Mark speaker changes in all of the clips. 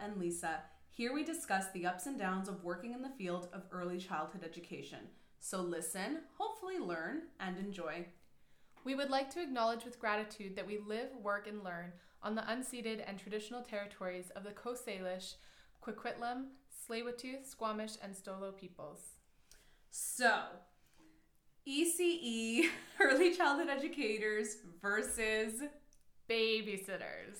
Speaker 1: Honestly with Kayla and Lisa. Here we discuss the ups and downs of working in the field of early childhood education. So listen, hopefully learn, and enjoy.
Speaker 2: We would like to acknowledge with gratitude that we live, work, and learn on the unceded and traditional territories of the Coast Salish, Coquitlam, Tsleil-Waututh, Squamish, and Stolo peoples.
Speaker 1: So, ECE, early childhood educators versus
Speaker 2: Babysitters.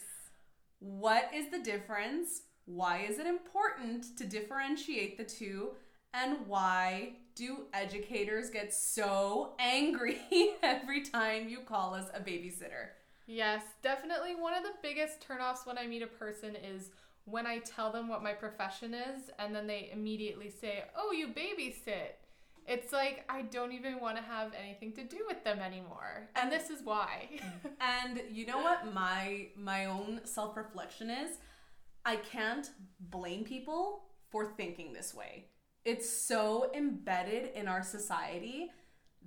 Speaker 1: what is the difference? Why is it important to differentiate the two? And why do educators get so angry every time you call us a babysitter?
Speaker 2: Yes, definitely one of the biggest turnoffs when I meet a person is when I tell them what my profession is and then they immediately say, Oh, you babysit. It's like I don't even want to have anything to do with them anymore. And this is why.
Speaker 1: And you know what my my own self-reflection is? I can't blame people for thinking this way. It's so embedded in our society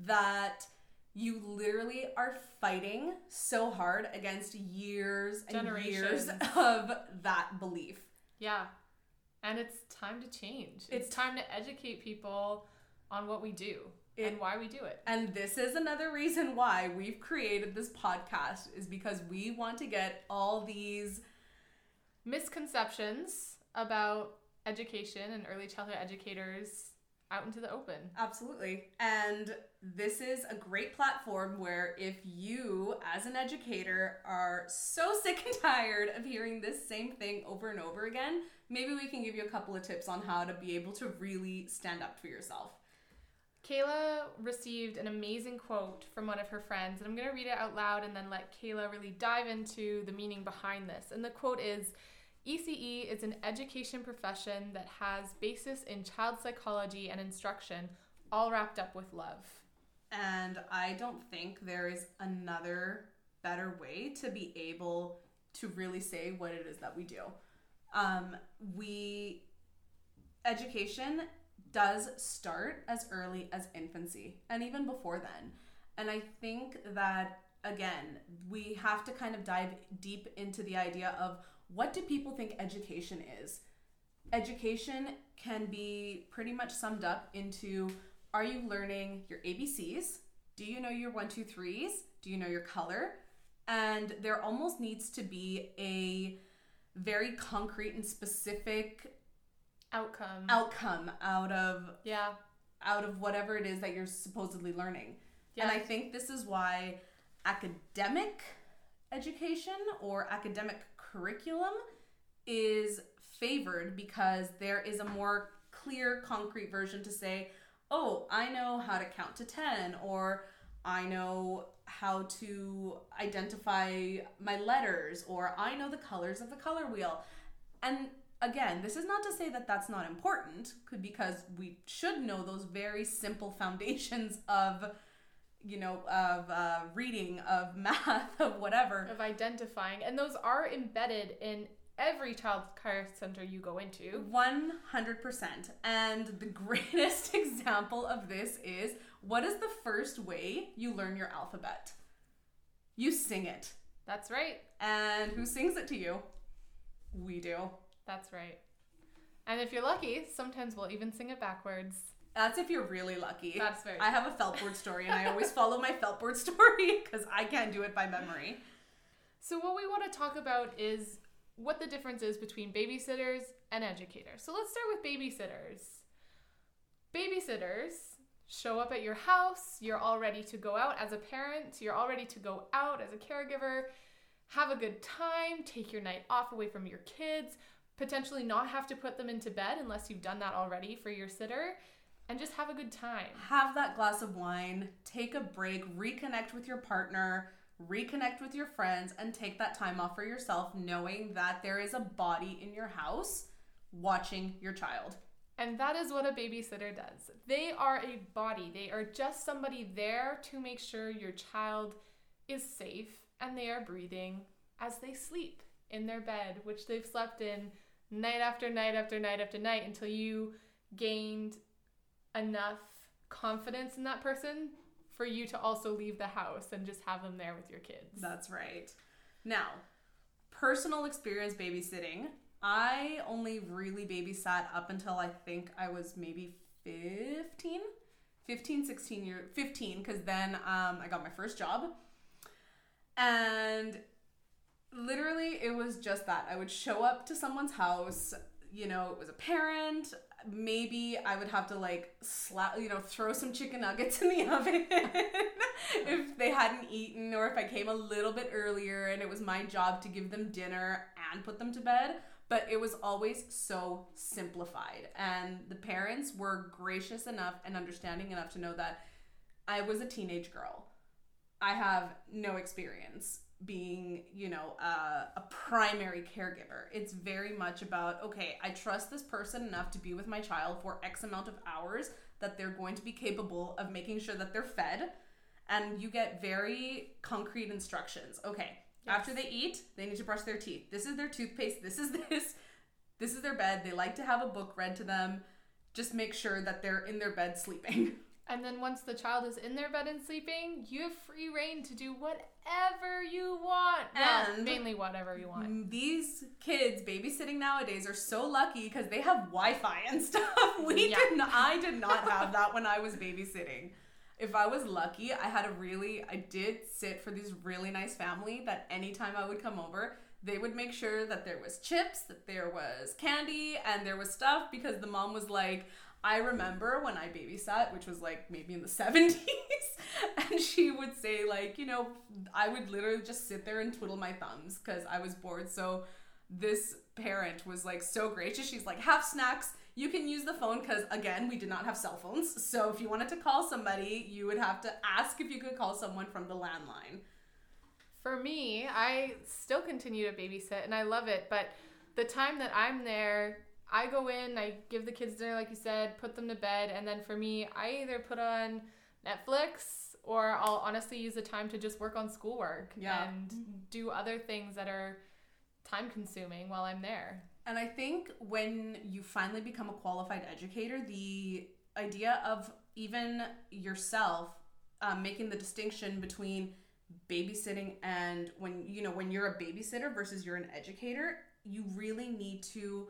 Speaker 1: that you literally are fighting so hard against years and years of that belief.
Speaker 2: yeah. And it's time to change.
Speaker 1: It's-
Speaker 2: It's time to educate people on what we do
Speaker 1: It-
Speaker 2: and why we do it.
Speaker 1: And this is another reason why we've created this podcast is because we want to get all these
Speaker 2: Misconceptions about education and early childhood educators out into the open.
Speaker 1: Absolutely. And this is a great platform where if you, as an educator, are so sick and tired of hearing this same thing over and over again, maybe we can give you a couple of tips on how to be able to really stand up for yourself.
Speaker 2: Kayla received an amazing quote from one of her friends, and I'm going to read it out loud and then let Kayla really dive into the meaning behind this. And the quote is ECE is an education profession that has basis in child psychology and instruction, all wrapped up with love.
Speaker 1: And I don't think there is another better way to be able to really say what it is that we do. Um, we, education does start as early as infancy and even before then. And I think that, again, we have to kind of dive deep into the idea of what do people think education is? Education can be pretty much summed up into are you learning your ABCs? Do you know your one, two, threes? Do you know your color? And there almost needs to be a very concrete and specific
Speaker 2: Outcome.
Speaker 1: outcome out of
Speaker 2: yeah.
Speaker 1: out of whatever it is that you're supposedly learning.
Speaker 2: Yeah.
Speaker 1: And I think this is why academic education or academic curriculum is favored because there is a more clear, concrete version to say, oh, I know how to count to 10, or I know how to identify my letters, or I know the colors of the color wheel. And again, this is not to say that that's not important, because we should know those very simple foundations of, you know, of uh, reading, of math, of whatever.
Speaker 2: of identifying, and those are embedded in every child care center you go into.
Speaker 1: 100%. And the greatest example of this is what is the first way you learn your alphabet? You sing it.
Speaker 2: That's right.
Speaker 1: And who sings it to you? We do.
Speaker 2: That's right. And if you're lucky, sometimes we'll even sing it backwards.
Speaker 1: That's if you're really lucky.
Speaker 2: That's very
Speaker 1: I have a feltboard story and I always follow my feltboard story because I can't do it by memory.
Speaker 2: So, what we want to talk about is what the difference is between babysitters and educators. So, let's start with babysitters. Babysitters show up at your house, you're all ready to go out as a parent, you're all ready to go out as a caregiver, have a good time, take your night off away from your kids, potentially not have to put them into bed unless you've done that already for your sitter, and just have a good time.
Speaker 1: Have that glass of wine, take a break, reconnect with your partner, reconnect with your friends, and take that time off for yourself, knowing that there is a body in your house watching your child.
Speaker 2: And that is what a babysitter does. They are a body, they are just somebody there to make sure your child is safe and they are breathing as they sleep in their bed, which they've slept in night after night after night after night until you gained enough confidence in that person for you to also leave the house and just have them there with your kids.
Speaker 1: That's right. Now, personal experience babysitting, I only really babysat up until I think I was maybe 15, 15, 16 years, 15, because then um, I got my first job. And literally, it was just that. I would show up to someone's house, you know, it was a parent. Maybe I would have to like slap, you know, throw some chicken nuggets in the oven if they hadn't eaten, or if I came a little bit earlier and it was my job to give them dinner and put them to bed but it was always so simplified. And the parents were gracious enough and understanding enough to know that I was a teenage girl. I have no experience being, you know, a, a primary caregiver. It's very much about, okay, I trust this person enough to be with my child for X amount of hours that they're going to be capable of making sure that they're fed. And you get very concrete instructions. Okay, Yes. After they eat, they need to brush their teeth. This is their toothpaste. This is this. This is their bed. They like to have a book read to them. Just make sure that they're in their bed sleeping.
Speaker 2: And then once the child is in their bed and sleeping, you have free reign to do whatever you want. And well, mainly whatever you want.
Speaker 1: These kids babysitting nowadays are so lucky because they have Wi-Fi and stuff. We yeah. did not, I did not have that when I was babysitting if I was lucky, I had a really, I did sit for this really nice family that anytime I would come over, they would make sure that there was chips, that there was candy, and there was stuff because the mom was like, I remember when I babysat, which was like maybe in the 70s, and she would say, like, you know, I would literally just sit there and twiddle my thumbs because I was bored. So this parent was like so gracious. She's like, have snacks you can use the phone because, again, we did not have cell phones. So if you wanted to call somebody, you would have to ask if you could call someone from the landline.
Speaker 2: For me, I still continue to babysit and I love it. But the time that I'm there, I go in, I give the kids dinner, like you said, put them to bed. And then for me, I either put on Netflix or I'll honestly use the time to just work on schoolwork yeah. and do other things that are time consuming while I'm there.
Speaker 1: And I think when you finally become a qualified educator, the idea of even yourself um, making the distinction between babysitting and when you know when you're a babysitter versus you're an educator, you really need to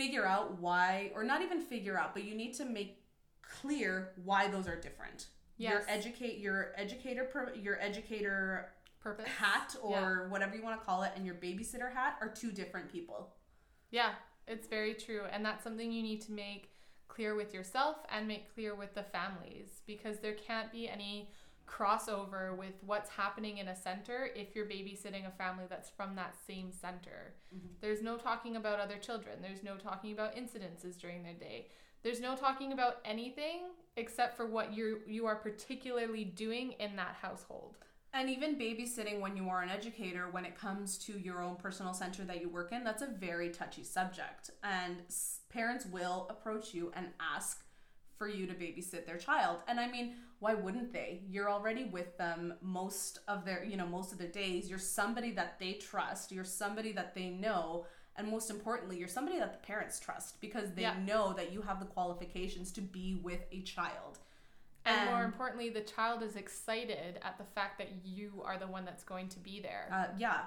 Speaker 1: figure out why, or not even figure out, but you need to make clear why those are different. Yes. Your educate your educator your educator purpose hat or yeah. whatever you want to call it and your babysitter hat are two different people.
Speaker 2: Yeah, it's very true. And that's something you need to make clear with yourself and make clear with the families because there can't be any crossover with what's happening in a center if you're babysitting a family that's from that same center. Mm-hmm. There's no talking about other children. There's no talking about incidences during their day. There's no talking about anything except for what you you are particularly doing in that household.
Speaker 1: And even babysitting when you are an educator, when it comes to your own personal center that you work in, that's a very touchy subject. And parents will approach you and ask for you to babysit their child. And I mean, why wouldn't they? You're already with them most of their, you know, most of their days. You're somebody that they trust. You're somebody that they know. And most importantly, you're somebody that the parents trust because they yeah. know that you have the qualifications to be with a child.
Speaker 2: And, more importantly, the child is excited at the fact that you are the one that's going to be there.
Speaker 1: Uh, yeah,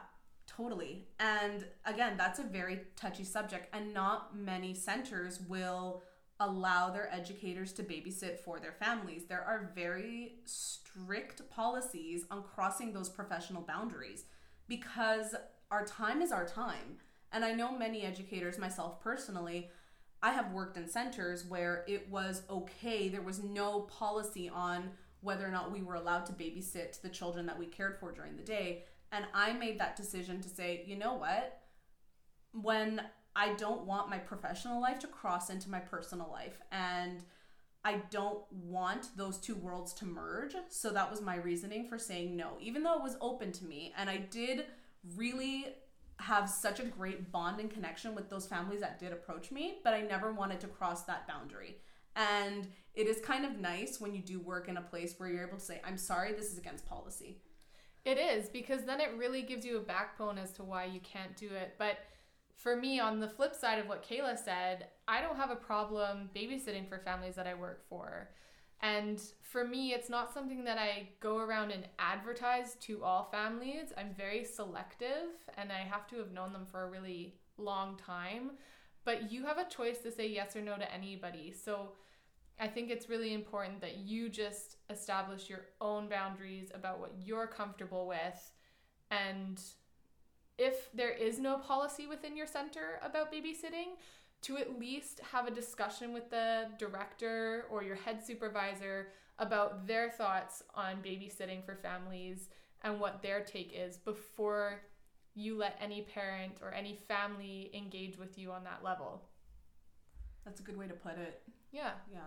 Speaker 1: totally. And again, that's a very touchy subject, and not many centers will allow their educators to babysit for their families. There are very strict policies on crossing those professional boundaries because our time is our time. And I know many educators, myself personally, I have worked in centers where it was okay. There was no policy on whether or not we were allowed to babysit the children that we cared for during the day. And I made that decision to say, you know what? When I don't want my professional life to cross into my personal life and I don't want those two worlds to merge. So that was my reasoning for saying no, even though it was open to me. And I did really have such a great bond and connection with those families that did approach me, but I never wanted to cross that boundary. And it is kind of nice when you do work in a place where you're able to say, I'm sorry, this is against policy.
Speaker 2: It is, because then it really gives you a backbone as to why you can't do it. But for me, on the flip side of what Kayla said, I don't have a problem babysitting for families that I work for. And for me, it's not something that I go around and advertise to all families. I'm very selective and I have to have known them for a really long time. But you have a choice to say yes or no to anybody. So I think it's really important that you just establish your own boundaries about what you're comfortable with. And if there is no policy within your center about babysitting, to at least have a discussion with the director or your head supervisor about their thoughts on babysitting for families and what their take is before you let any parent or any family engage with you on that level.
Speaker 1: That's a good way to put it.
Speaker 2: Yeah.
Speaker 1: Yeah.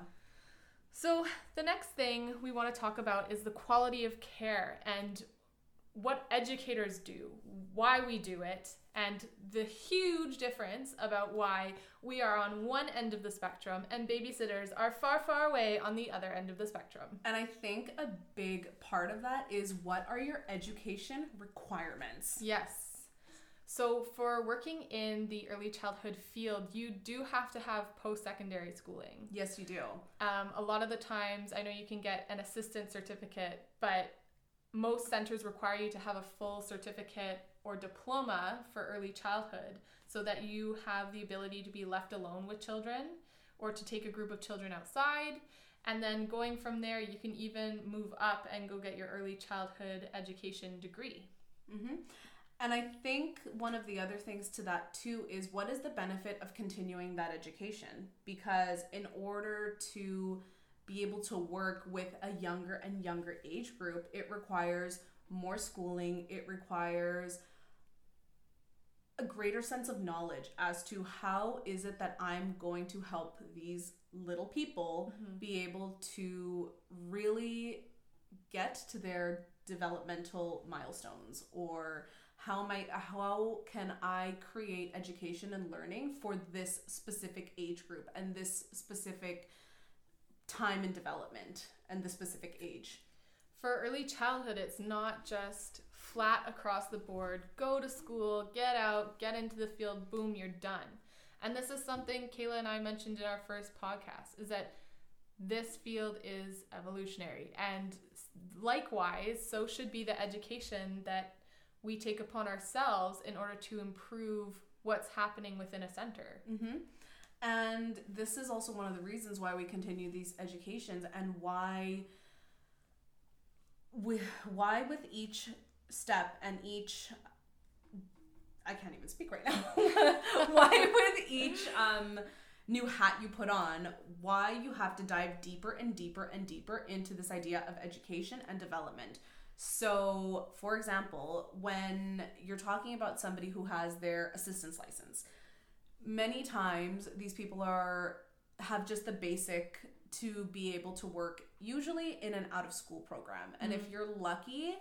Speaker 2: So, the next thing we want to talk about is the quality of care and what educators do, why we do it, and the huge difference about why we are on one end of the spectrum and babysitters are far, far away on the other end of the spectrum.
Speaker 1: And I think a big part of that is what are your education requirements?
Speaker 2: Yes. So, for working in the early childhood field, you do have to have post secondary schooling.
Speaker 1: Yes, you do.
Speaker 2: Um, a lot of the times, I know you can get an assistant certificate, but most centers require you to have a full certificate or diploma for early childhood so that you have the ability to be left alone with children or to take a group of children outside. And then going from there, you can even move up and go get your early childhood education degree.
Speaker 1: Mm-hmm. And I think one of the other things to that too is what is the benefit of continuing that education? Because in order to be able to work with a younger and younger age group, it requires more schooling, it requires a greater sense of knowledge as to how is it that I'm going to help these little people
Speaker 2: Mhm.
Speaker 1: be able to really get to their developmental milestones or how am I how can I create education and learning for this specific age group and this specific time and development and the specific age.
Speaker 2: For early childhood, it's not just flat across the board go to school, get out, get into the field, boom, you're done. And this is something Kayla and I mentioned in our first podcast is that this field is evolutionary. And likewise, so should be the education that we take upon ourselves in order to improve what's happening within a center.
Speaker 1: Mm-hmm. And this is also one of the reasons why we continue these educations and why we, why with each step and each I can't even speak right now. why with each um, new hat you put on, why you have to dive deeper and deeper and deeper into this idea of education and development. So, for example, when you're talking about somebody who has their assistance license, many times these people are have just the basic to be able to work usually in an out of school program. And if mm-hmm. you're lucky,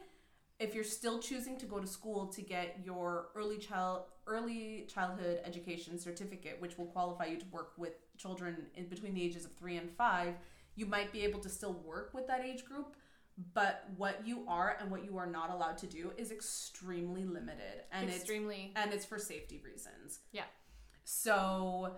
Speaker 1: if you're still choosing to go to school to get your early child early childhood education certificate which will qualify you to work with children in between the ages of 3 and 5 you might be able to still work with that age group but what you are and what you are not allowed to do is extremely limited and
Speaker 2: Extremely.
Speaker 1: it's and it's for safety reasons
Speaker 2: Yeah.
Speaker 1: So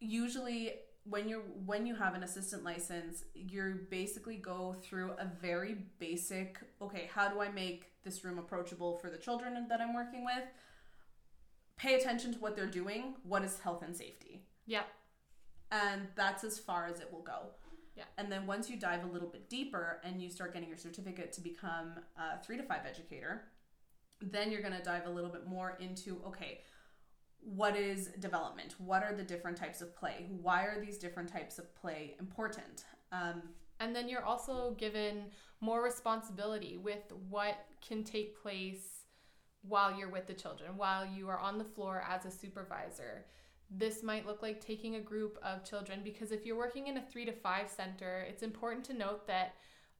Speaker 1: usually when you're when you have an assistant license you basically go through a very basic okay how do i make this room approachable for the children that i'm working with pay attention to what they're doing what is health and safety
Speaker 2: Yeah.
Speaker 1: and that's as far as it will go
Speaker 2: Yeah.
Speaker 1: and then once you dive a little bit deeper and you start getting your certificate to become a three to five educator then you're going to dive a little bit more into okay what is development? What are the different types of play? Why are these different types of play important? Um,
Speaker 2: And then you're also given more responsibility with what can take place while you're with the children, while you are on the floor as a supervisor. This might look like taking a group of children because if you're working in a three to five center, it's important to note that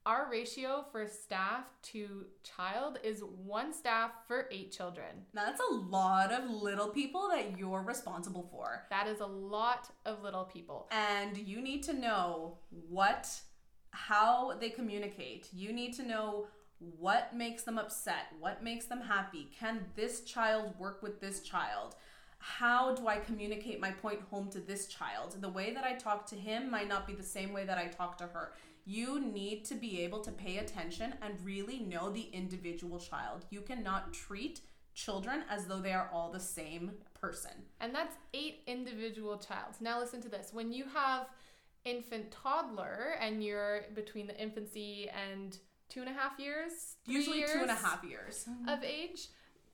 Speaker 2: our ratio for staff to child is one staff for eight children.
Speaker 1: now that's a lot of little people that you're responsible for.
Speaker 2: That is a lot of little people.
Speaker 1: and you need to know what how they communicate. You need to know what makes them upset what makes them happy. Can this child work with this child? How do i communicate my point home to this child? The way that i talk to him might not be the same way that i talk to her You need to be able to pay attention and really know the individual child. You cannot treat children as though they are all the same person.
Speaker 2: And that's eight individual childs. Now listen to this. When you have infant toddler and you're between the infancy and two and a half years,
Speaker 1: Usually
Speaker 2: years
Speaker 1: two and a half years.
Speaker 2: of age,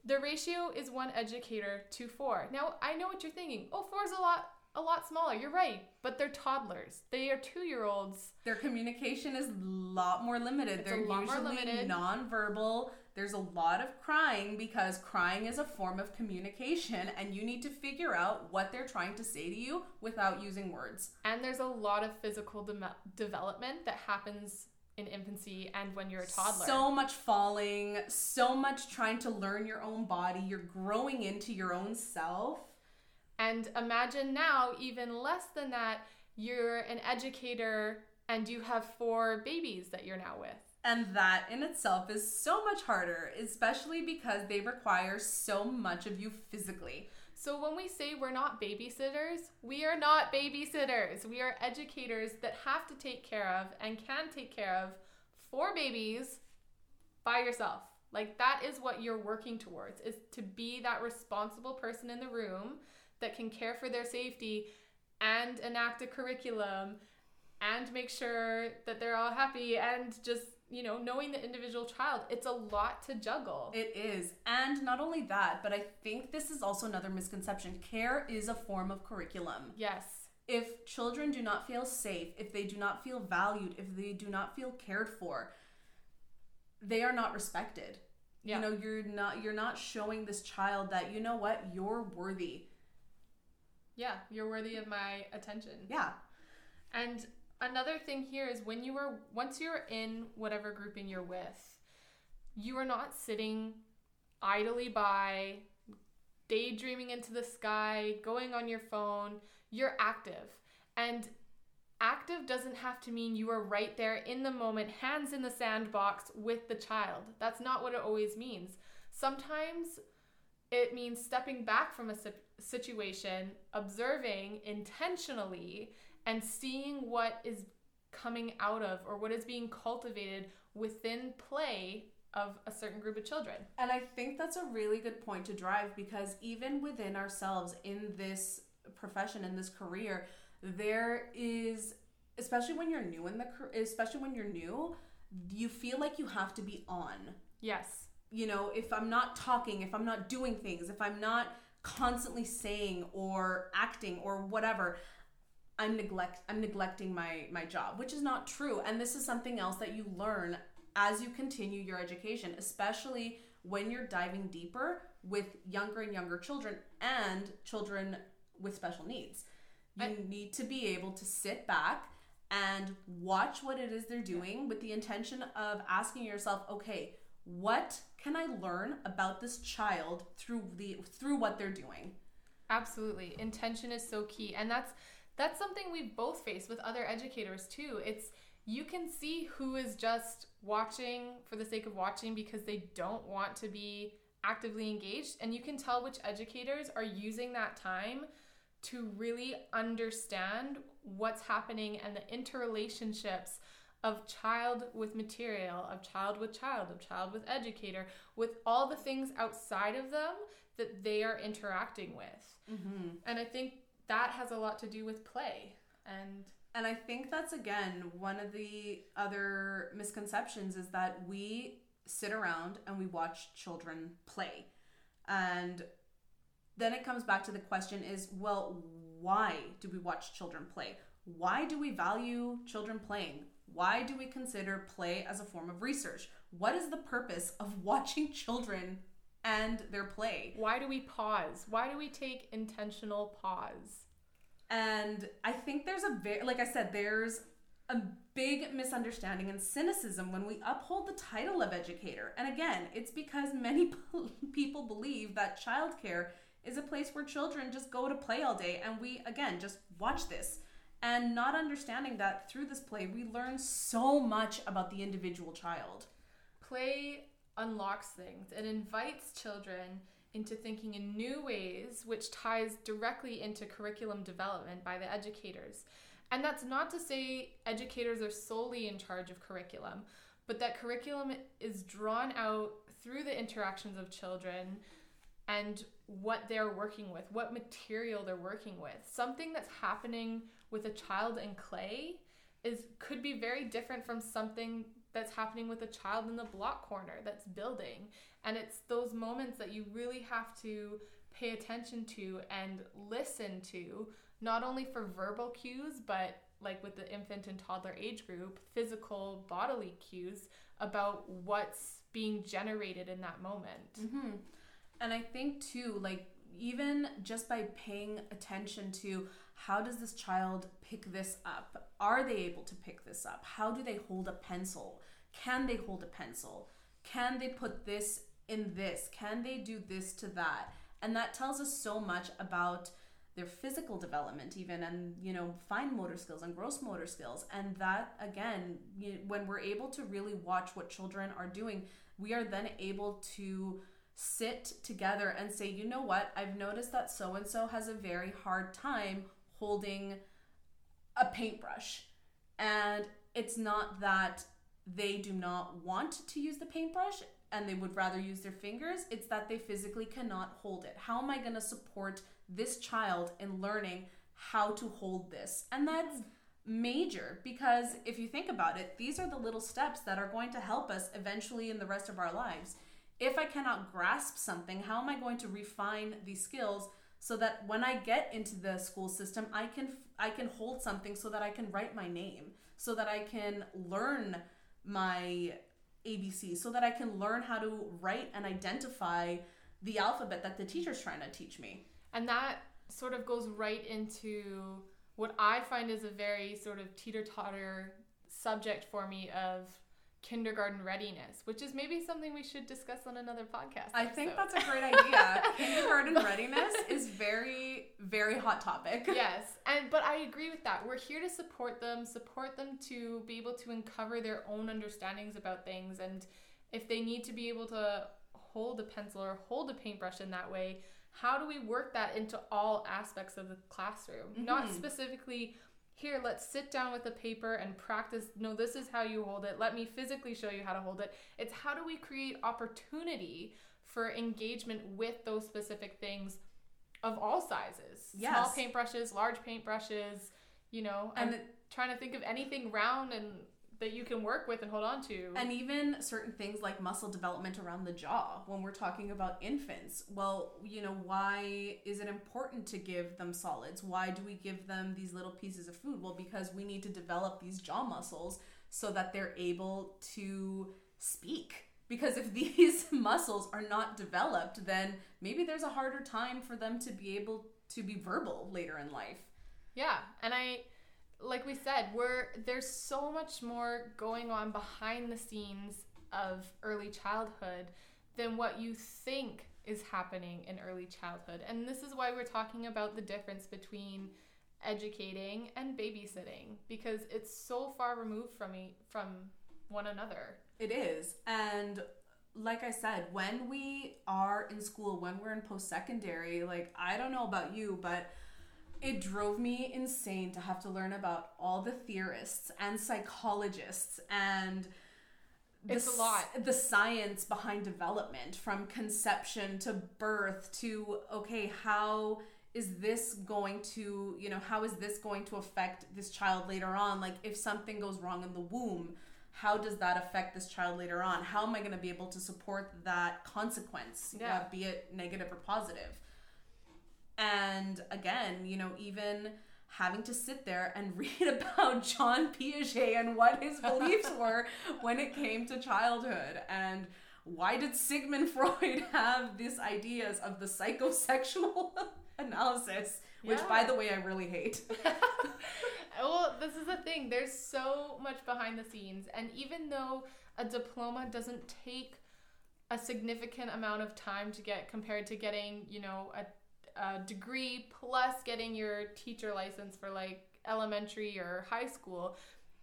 Speaker 2: the ratio is one educator to four. Now I know what you're thinking. Oh, four is a lot a lot smaller. You're right, but they're toddlers. They are two year olds.
Speaker 1: Their communication is a lot more limited.
Speaker 2: It's
Speaker 1: They're
Speaker 2: a lot more
Speaker 1: usually
Speaker 2: limited.
Speaker 1: nonverbal. There's a lot of crying because crying is a form of communication, and you need to figure out what they're trying to say to you without using words.
Speaker 2: And there's a lot of physical dem- development that happens in infancy and when you're a toddler.
Speaker 1: So much falling, so much trying to learn your own body. You're growing into your own self.
Speaker 2: And imagine now, even less than that, you're an educator and you have four babies that you're now with.
Speaker 1: And that in itself is so much harder, especially because they require so much of you physically.
Speaker 2: So when we say we're not babysitters, we are not babysitters. We are educators that have to take care of and can take care of four babies by yourself. Like that is what you're working towards is to be that responsible person in the room that can care for their safety and enact a curriculum and make sure that they're all happy and just, you know, knowing the individual child. It's a lot to juggle.
Speaker 1: It is. And not only that, but I think this is also another misconception. Care is a form of curriculum.
Speaker 2: yes.
Speaker 1: If children do not feel safe, if they do not feel valued, if they do not feel cared for, they are not respected.
Speaker 2: Yeah.
Speaker 1: You know, you're not you're not showing this child that you know what, you're worthy.
Speaker 2: Yeah, you're worthy of my attention.
Speaker 1: Yeah.
Speaker 2: And another thing here is when you are once you're in whatever grouping you're with, you are not sitting idly by daydreaming into the sky, going on your phone. You're active. And active doesn't have to mean you are right there in the moment, hands in the sandbox with the child. That's not what it always means. Sometimes it means stepping back from a situation, observing intentionally, and seeing what is coming out of or what is being cultivated within play of a certain group of children.
Speaker 1: And I think that's a really good point to drive because even within ourselves in this profession in this career, there is especially when you're new in the especially when you're new, you feel like you have to be on.
Speaker 2: Yes.
Speaker 1: You know, if I'm not talking, if I'm not doing things, if I'm not constantly saying or acting or whatever, I'm neglect I'm neglecting my my job, which is not true. And this is something else that you learn as you continue your education, especially when you're diving deeper with younger and younger children and children with special needs. You
Speaker 2: I-
Speaker 1: need to be able to sit back and watch what it is they're doing with the intention of asking yourself, okay, what can I learn about this child through the through what they're doing?
Speaker 2: Absolutely. Intention is so key. And that's that's something we've both faced with other educators too. It's you can see who is just watching for the sake of watching because they don't want to be actively engaged and you can tell which educators are using that time to really understand what's happening and the interrelationships of child with material, of child with child, of child with educator, with all the things outside of them that they are interacting with.
Speaker 1: Mm-hmm.
Speaker 2: And I think that has a lot to do with play. And
Speaker 1: And I think that's again one of the other misconceptions is that we sit around and we watch children play. And then it comes back to the question is, well, why do we watch children play? Why do we value children playing? Why do we consider play as a form of research? What is the purpose of watching children and their play?
Speaker 2: why do we pause? Why do we take intentional pause?
Speaker 1: And I think there's a very, like I said, there's a big misunderstanding and cynicism when we uphold the title of educator. And again, it's because many people believe that childcare is a place where children just go to play all day. And we, again, just watch this and not understanding that through this play, we learn so much about the individual child.
Speaker 2: Play unlocks things. It invites children into thinking in new ways, which ties directly into curriculum development by the educators. And that's not to say educators are solely in charge of curriculum, but that curriculum is drawn out through the interactions of children and what they're working with, what material they're working with. Something that's happening with a child in clay is could be very different from something that's happening with a child in the block corner that's building. And it's those moments that you really have to pay attention to and listen to, not only for verbal cues, but like with the infant and toddler age group, physical bodily cues about what's being generated in that moment.
Speaker 1: Mm-hmm. And I think too, like even just by paying attention to how does this child pick this up? Are they able to pick this up? How do they hold a pencil? Can they hold a pencil? Can they put this in this? Can they do this to that? And that tells us so much about their physical development even and you know fine motor skills and gross motor skills and that again you, when we're able to really watch what children are doing we are then able to sit together and say you know what i've noticed that so and so has a very hard time holding a paintbrush and it's not that they do not want to use the paintbrush and they would rather use their fingers it's that they physically cannot hold it how am i going to support this child in learning how to hold this. And that's major because if you think about it, these are the little steps that are going to help us eventually in the rest of our lives. If I cannot grasp something, how am I going to refine these skills so that when I get into the school system, I can I can hold something so that I can write my name, so that I can learn my ABC, so that I can learn how to write and identify the alphabet that the teacher's trying to teach me.
Speaker 2: And that sort of goes right into what I find is a very sort of teeter totter subject for me of kindergarten readiness, which is maybe something we should discuss on another podcast.
Speaker 1: I think that's a great idea. kindergarten readiness is very, very hot topic.
Speaker 2: Yes, and but I agree with that. We're here to support them, support them to be able to uncover their own understandings about things, and if they need to be able to hold a pencil or hold a paintbrush in that way, how do we work that into all aspects of the classroom? Mm-hmm. Not specifically here, let's sit down with a paper and practice. No, this is how you hold it. Let me physically show you how to hold it. It's how do we create opportunity for engagement with those specific things of all sizes. Yes. Small paintbrushes, large paintbrushes, you know. And I'm trying to think of anything round and that you can work with and hold on to.
Speaker 1: And even certain things like muscle development around the jaw when we're talking about infants. Well, you know, why is it important to give them solids? Why do we give them these little pieces of food? Well, because we need to develop these jaw muscles so that they're able to speak. Because if these muscles are not developed, then maybe there's a harder time for them to be able to be verbal later in life.
Speaker 2: Yeah. And I like we said, we're there's so much more going on behind the scenes of early childhood than what you think is happening in early childhood. And this is why we're talking about the difference between educating and babysitting because it's so far removed from me from one another.
Speaker 1: It is. And like I said, when we are in school, when we're in post secondary, like I don't know about you, but it drove me insane to have to learn about all the theorists and psychologists and
Speaker 2: the, it's a lot.
Speaker 1: The science behind development from conception to birth to okay, how is this going to, you know, how is this going to affect this child later on? Like if something goes wrong in the womb, how does that affect this child later on? How am I going to be able to support that consequence, yeah. Be it negative or positive? And again, you know, even having to sit there and read about John Piaget and what his beliefs were when it came to childhood and why did Sigmund Freud have these ideas of the psychosexual analysis, which yeah. by the way I really hate.
Speaker 2: well, this is the thing. There's so much behind the scenes and even though a diploma doesn't take a significant amount of time to get compared to getting, you know, a degree plus getting your teacher license for like elementary or high school,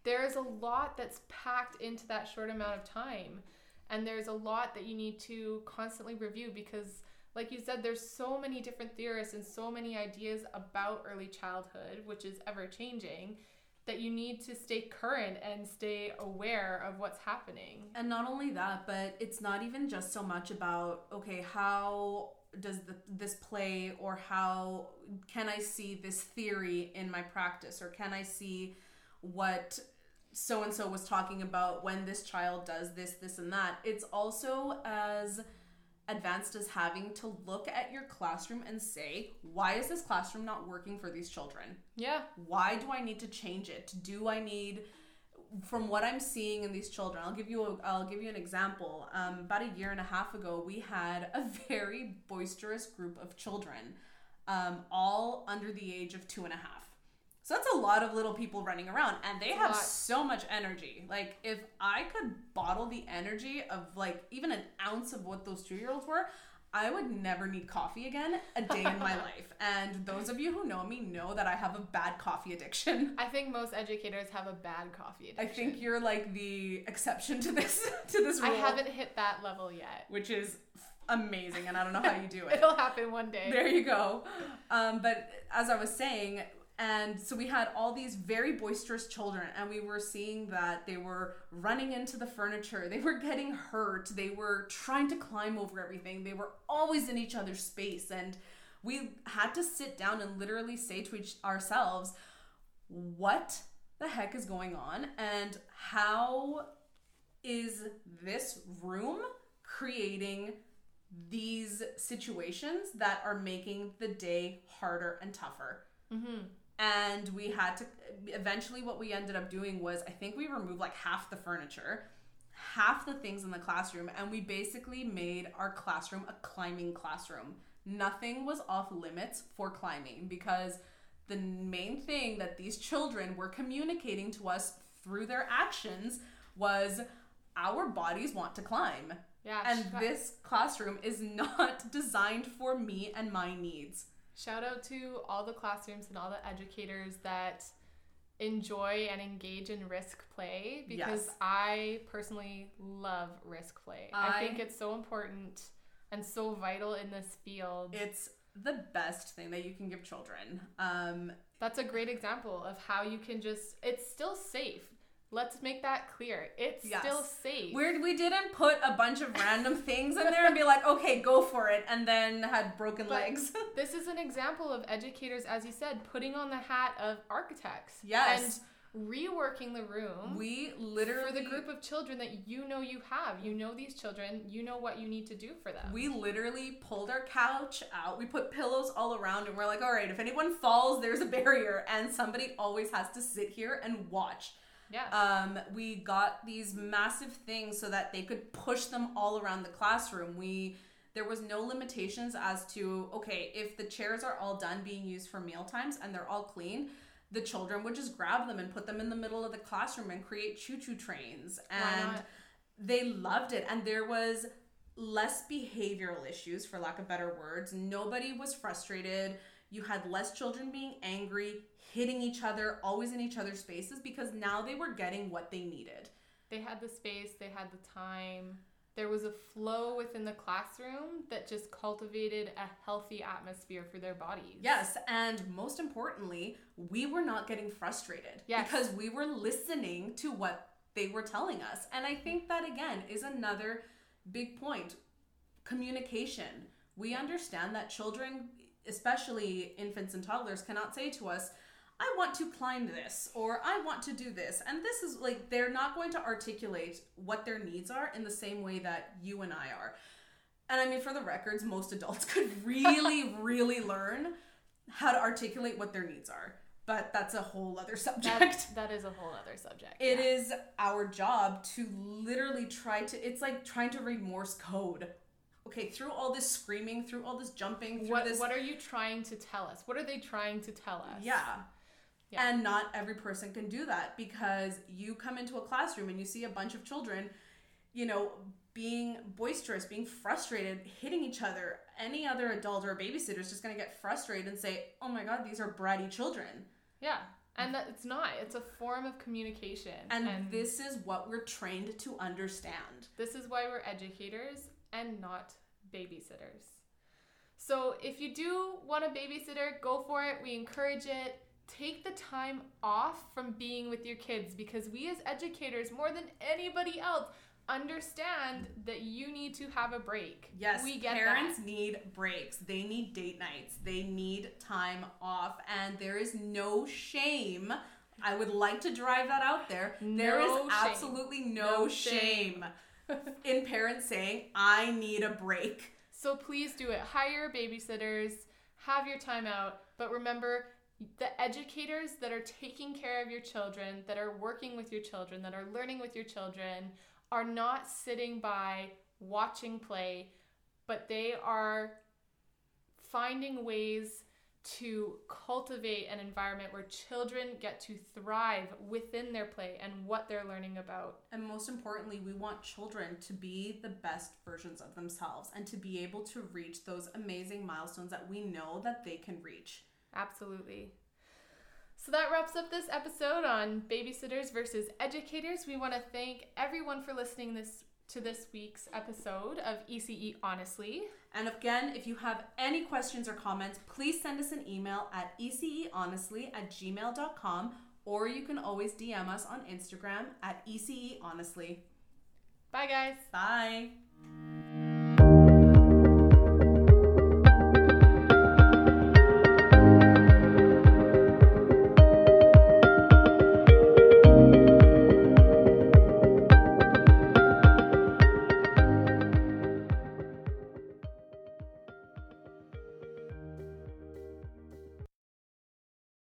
Speaker 2: there's a lot that's packed into that short amount of time. And there's a lot that you need to constantly review because like you said, there's so many different theorists and so many ideas about early childhood, which is ever changing, that you need to stay current and stay aware of what's happening.
Speaker 1: And not only that, but it's not even just so much about okay, how does the, this play or how can I see this theory in my practice or can I see what so and so was talking about when this child does this this and that. It's also as advanced as having to look at your classroom and say, why is this classroom not working for these children?
Speaker 2: Yeah.
Speaker 1: Why do I need to change it? Do I need from what I'm seeing in these children, I'll give you a, I'll give you an example. Um, about a year and a half ago, we had a very boisterous group of children, um, all under the age of two and a half. So that's a lot of little people running around, and they have so much energy. Like if I could bottle the energy of like even an ounce of what those two year olds were, I would never need coffee again a day in my life. And those of you who know me know that I have a bad coffee addiction.
Speaker 2: I think most educators have a bad coffee addiction.
Speaker 1: I think you're like the exception to this to this
Speaker 2: I
Speaker 1: rule.
Speaker 2: haven't hit that level yet.
Speaker 1: which is amazing, and I don't know how you do it.
Speaker 2: It'll happen one day.
Speaker 1: there you go. Um, but as I was saying, and so we had all these very boisterous children, and we were seeing that they were running into the furniture, they were getting hurt, they were trying to climb over everything, they were always in each other's space, and we had to sit down and literally say to each ourselves, what the heck is going on, and how is this room creating these situations that are making the day harder and tougher.
Speaker 2: Mm-hmm.
Speaker 1: And we had to eventually what we ended up doing was I think we removed like half the furniture, half the things in the classroom, and we basically made our classroom a climbing classroom. Nothing was off limits for climbing because the main thing that these children were communicating to us through their actions was our bodies want to climb.
Speaker 2: Yeah.
Speaker 1: And this classroom is not designed for me and my needs.
Speaker 2: Shout out to all the classrooms and all the educators that enjoy and engage in risk play because
Speaker 1: Yes.
Speaker 2: I personally love risk play. I,
Speaker 1: I-
Speaker 2: think it's so important and so vital in this field.
Speaker 1: It's the best thing that you can give children. Um,
Speaker 2: That's a great example of how you can just it's still safe. Let's make that clear. It's
Speaker 1: Yes.
Speaker 2: still safe.
Speaker 1: weird, we didn't put a bunch of random things in there and be like, okay, go for it, and then had broken
Speaker 2: But-
Speaker 1: legs.
Speaker 2: This is an example of educators, as you said, putting on the hat of architects.
Speaker 1: Yes.
Speaker 2: And reworking the room.
Speaker 1: we literally
Speaker 2: for the group of children that you know you have. You know these children, you know what you need to do for them.
Speaker 1: We literally pulled our couch out. We put pillows all around, and we're like, all right, if anyone falls, there's a barrier, and somebody always has to sit here and watch.
Speaker 2: Yeah.
Speaker 1: Um, we got these massive things so that they could push them all around the classroom. We there was no limitations as to okay, if the chairs are all done being used for meal times and they're all clean, the children would just grab them and put them in the middle of the classroom and create choo-choo trains. And they loved it. And there was less behavioral issues, for lack of better words. Nobody was frustrated. You had less children being angry, hitting each other, always in each other's faces because now they were getting what they needed.
Speaker 2: they had the space, they had the time. There was a flow within the classroom that just cultivated a healthy atmosphere for their bodies.
Speaker 1: Yes, and most importantly, we were not getting frustrated
Speaker 2: Yes.
Speaker 1: because we were listening to what they were telling us. And I think that again is another big point. Communication. We understand that children, especially infants and toddlers, cannot say to us, I want to climb this or I want to do this. And this is like they're not going to articulate what their needs are in the same way that you and I are. And I mean, for the records, most adults could really, really learn how to articulate what their needs are. But that's a whole other subject.
Speaker 2: That, that is a whole other subject.
Speaker 1: It
Speaker 2: yeah.
Speaker 1: is our job to literally try to, it's like trying to read Morse code. Okay, through all this screaming, through all this jumping, through
Speaker 2: What,
Speaker 1: this.
Speaker 2: what are you trying to tell us? What are they trying to tell us?
Speaker 1: Yeah.
Speaker 2: Yeah.
Speaker 1: And not every person can do that because you come into a classroom and you see a bunch of children, you know, being boisterous, being frustrated, hitting each other. Any other adult or babysitter is just going to get frustrated and say, oh my God, these are bratty children.
Speaker 2: Yeah. And that it's not. It's a form of communication.
Speaker 1: And, this is what we're trained to understand.
Speaker 2: This is why we're educators and not babysitters. So if you do want a babysitter, go for it. We encourage it. Take the time off from being with your kids because we as educators, more than anybody else, understand that you need to have a break.
Speaker 1: Yes,
Speaker 2: we get
Speaker 1: parents
Speaker 2: that.
Speaker 1: need breaks. They need date nights. They need time off, and there is no shame. I would like to drive that out there. there is
Speaker 2: shame.
Speaker 1: absolutely no,
Speaker 2: No
Speaker 1: shame,
Speaker 2: shame.
Speaker 1: in parents saying, "I need a break."
Speaker 2: So please do it. Hire babysitters, have your time out, but remember the educators that are taking care of your children, that are working with your children, that are learning with your children, are not sitting by watching play, but they are finding ways to cultivate an environment where children get to thrive within their play and what they're learning about.
Speaker 1: And most importantly, we want children to be the best versions of themselves and to be able to reach those amazing milestones that we know that they can reach.
Speaker 2: Absolutely. So that wraps up this episode on babysitters versus educators. We want to thank everyone for listening this to this week's episode of ECE Honestly.
Speaker 1: And again, if you have any questions or comments, please send us an email at ecehonestly at gmail.com or you can always DM us on Instagram at ecehonestly.
Speaker 2: Bye guys.
Speaker 1: Bye.